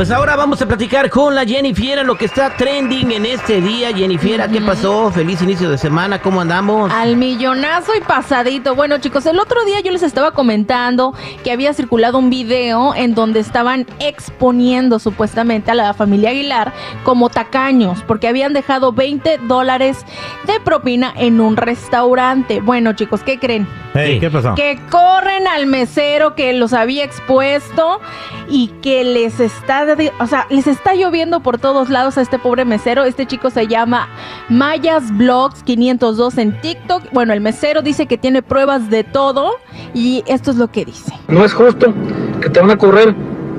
Pues ahora vamos a platicar con la Jennifiera lo que está trending en este día. Jennifiera, ¿qué pasó? Feliz inicio de semana, ¿cómo andamos? Al millonazo y pasadito. Bueno, chicos, el otro día yo les estaba comentando que había circulado un video en donde estaban exponiendo supuestamente a la familia Aguilar como tacaños, porque habían dejado 20 dólares de propina en un restaurante. Bueno, chicos, ¿qué creen? Hey, ¿Qué pasó? Que corren al mesero que los había expuesto y que les está, o sea, les está lloviendo por todos lados a este pobre mesero. Este chico se llama Mayas Blogs 502 en TikTok. Bueno, el mesero dice que tiene pruebas de todo y esto es lo que dice. No es justo que te van a correr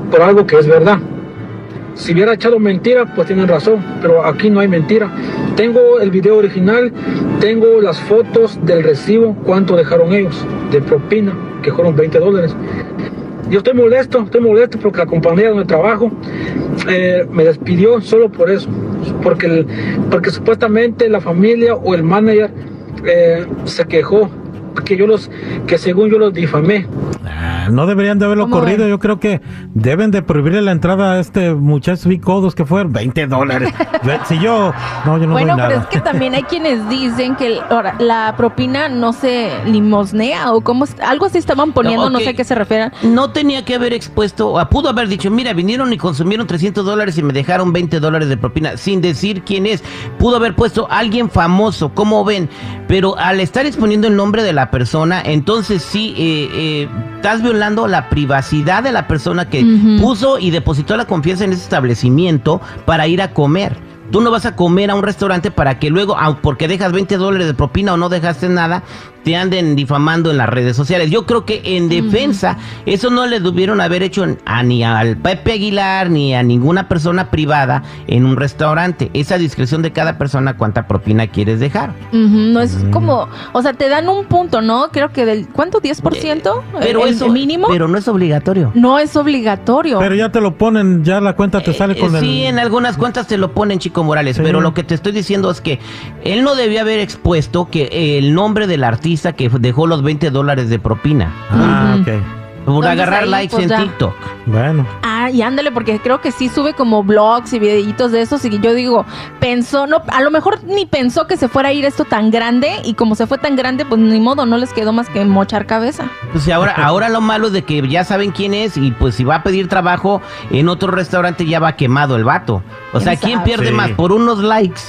por algo que es verdad. Si hubiera echado mentira, pues tienen razón, pero aquí no hay mentira. Tengo el video original, tengo las fotos del recibo, cuánto dejaron ellos de propina, que fueron 20 dólares. Yo estoy molesto, estoy molesto porque la compañía donde trabajo eh, me despidió solo por eso, porque, porque supuestamente la familia o el manager eh, se quejó que yo los que según yo los difamé. Ah, no deberían de haberlo corrido. Yo creo que deben de prohibirle la entrada a este muchacho bicodos que fueron 20 dólares. si yo, no, yo no Bueno, doy pero nada. es que también hay quienes dicen que ahora, la propina no se limosnea o como algo así estaban poniendo, no, sé a qué se refieren. No tenía que haber expuesto, o pudo haber dicho, mira, vinieron y consumieron 300 dólares y me dejaron 20 dólares de propina, sin decir quién es. Pudo haber puesto alguien famoso, como ven, pero al estar exponiendo el nombre de la persona, entonces sí, eh, eh, estás violando la privacidad de la persona que puso y depositó la confianza en ese establecimiento para ir a comer. Tú no vas a comer a un restaurante para que luego, porque dejas 20 dólares de propina o no dejaste nada, te anden difamando en las redes sociales. Yo creo que en defensa, eso no le debieron haber hecho a, ni al Pepe Aguilar ni a ninguna persona privada en un restaurante. Esa discreción de cada persona cuánta propina quieres dejar. No es como, o sea, te dan un punto, ¿no? Creo que del, ¿cuánto? ¿10%? Pero el, eso, el mínimo. Pero no es obligatorio. no es obligatorio. Pero ya te lo ponen, ya la cuenta te sale Eh, con el... Sí, en algunas cuentas te lo ponen Chico Morales, Sí. pero lo que te estoy diciendo es que él no debió haber expuesto que el nombre del artista que dejó los 20 dólares de propina. Ah, ok. Por Entonces agarrar ahí, likes pues, en ya. TikTok. Bueno. Ah, y ándale, porque creo que sí sube como blogs y videitos de esos. Y yo digo, pensó, no, a lo mejor ni pensó que se fuera a ir esto tan grande. Y como se fue tan grande, pues ni modo, no les quedó más que mochar cabeza. Pues ahora, ahora lo malo es de que ya saben quién es y pues si va a pedir trabajo en otro restaurante ya va quemado el vato. O sea, ¿Quién ¿quién sabe? pierde Sí. más? Por unos likes.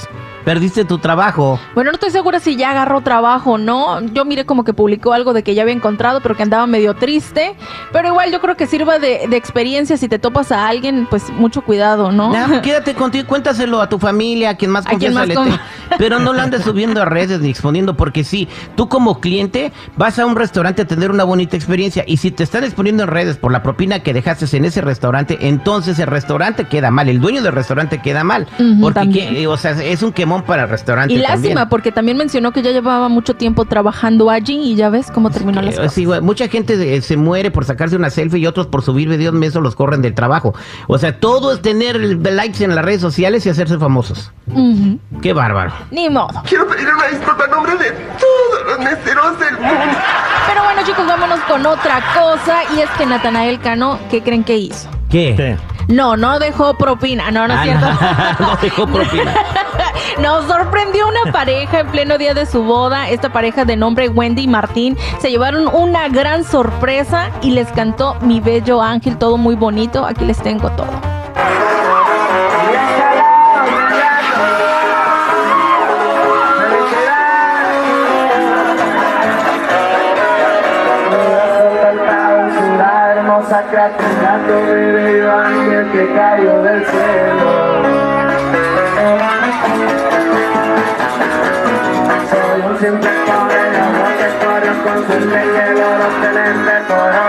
Perdiste tu trabajo. Bueno, no estoy segura si ya agarró trabajo o no. Yo miré como que publicó algo de que ya había encontrado, pero que andaba medio triste. Pero igual yo creo que sirva de, de experiencia. Si te topas a alguien, pues mucho cuidado, ¿no? Nah, quédate contigo, cuéntaselo a tu familia, a quien más confianza más le con- Pero no lo andes subiendo a redes ni exponiendo, porque sí, tú como cliente vas a un restaurante a tener una bonita experiencia y si te están exponiendo en redes por la propina que dejaste en ese restaurante, entonces el restaurante queda mal, el dueño del restaurante queda mal, porque que- o sea, es un quemón para restaurante. Y lástima, también. porque también mencionó que ya llevaba mucho tiempo trabajando allí y ya ves cómo terminó las Eh, cosas. sí, güey, mucha gente se muere por sacarse una selfie y otros por subir videos, eso los corren del trabajo. O sea, todo es tener likes en las redes sociales y hacerse famosos. Qué bárbaro. Ni modo. Quiero pedir una disculpa en nombre de todos los meseros del mundo. Pero bueno, chicos, vámonos con otra cosa. Y es que Natanael Cano, ¿qué creen que hizo? ¿Qué? ¿Qué? No, no dejó propina. No, no es Ah, cierto. no, no dejó propina. Nos sorprendió una pareja en pleno día de su boda. Esta pareja de nombre Wendy y Martín se llevaron una gran sorpresa y les cantó Mi Bello Ángel, todo muy bonito. Aquí les tengo todo. Soy un simple pobre que corre con su leche, el oro por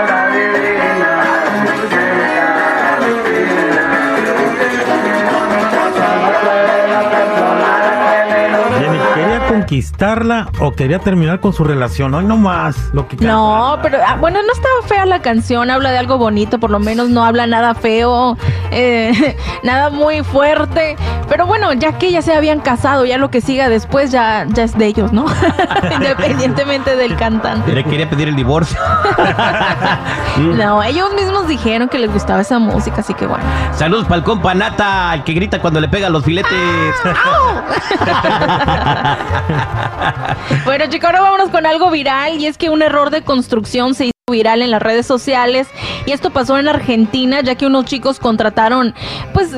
conquistarla o quería terminar con su relación. Hoy no más lo que No, pero ah, bueno, no estaba fea la canción, habla de algo bonito, por lo menos no habla nada feo, eh, nada muy fuerte. Pero bueno, ya que ya se habían casado, ya lo que siga después ya, ya es de ellos, ¿no? Independientemente del cantante. Le quería pedir el divorcio. No, ellos mismos dijeron que les gustaba esa música, así que bueno. Saludos para el compa Nata, el que grita cuando le pega los filetes. Bueno, chicos, ahora vámonos con algo viral y es que un error de construcción se viral en las redes sociales y esto pasó en Argentina ya que unos chicos contrataron pues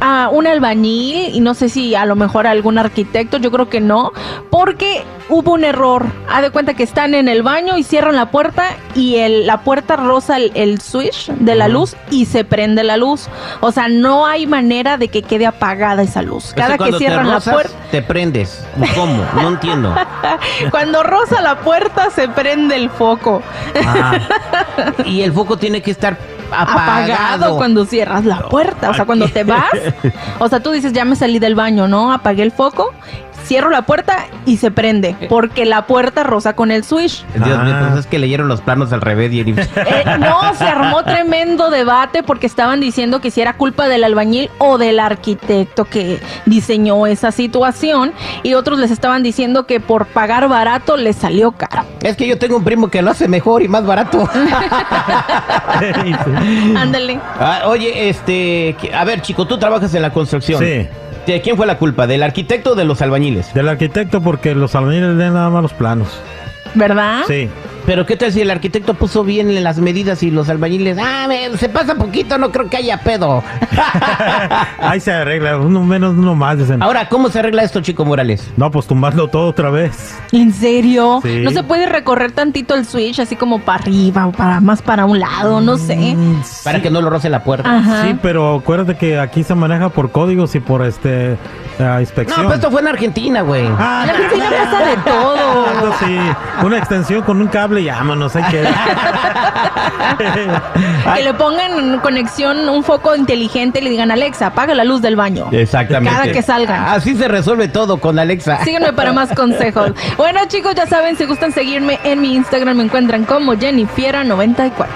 a un albañil y no sé si a lo mejor a algún arquitecto, yo creo que no, porque hubo un error. Haz de cuenta que están en el baño y cierran la puerta y el, la puerta roza el, el switch de la luz y se prende la luz. O sea, no hay manera de que quede apagada esa luz. Cada que cierran la puerta... Te prendes. ¿Cómo? No entiendo. Cuando roza la puerta se prende el foco. Ah, y el foco tiene que estar apagado. apagado cuando cierras la puerta. O sea, cuando te vas, o sea, tú dices, ya me salí del baño, ¿no? Apagué el foco, cierro la puerta y se prende. Porque la puerta roza con el switch. Dios mío, Ah. es que leyeron los planos al revés y Eh, no, se armó tremendo debate porque estaban diciendo que si era culpa del albañil o del arquitecto que diseñó esa situación. Y otros les estaban diciendo que por pagar barato les salió caro. Es que yo tengo un primo que lo hace mejor y más barato. Ándale. Ah, oye, este, a ver, chico, tú trabajas en la construcción. Sí. ¿De quién fue la culpa? ¿Del arquitecto o de los albañiles? Del arquitecto porque los albañiles leen nada más los planos. ¿Verdad? Sí. Pero ¿qué tal si el arquitecto puso bien las medidas y los albañiles, ah, me- se pasa poquito, no creo que haya pedo? Ahí se arregla, uno menos, uno más. dicen. Ahora, ¿cómo se arregla esto, chico Morales? No, pues tumbarlo todo otra vez. ¿En serio? Sí. ¿No se puede recorrer tantito el switch así como para arriba o para más para un lado? No sé. Mm, Para que no lo roce la puerta. Ajá. Sí, pero acuérdate que aquí se maneja por códigos y por este eh, No, inspección. pero esto fue en Argentina, güey. Ah, En Argentina pasa de todo. Sí, una extensión con un cable y vámonos, hay que... Que le pongan en conexión un foco inteligente y le digan, Alexa, apaga la luz del baño. Exactamente. Cada que salgan. Así se resuelve todo con Alexa. Síganme para más consejos. Bueno, chicos, ya saben, si gustan seguirme en mi Instagram, me encuentran como Jennifiera94.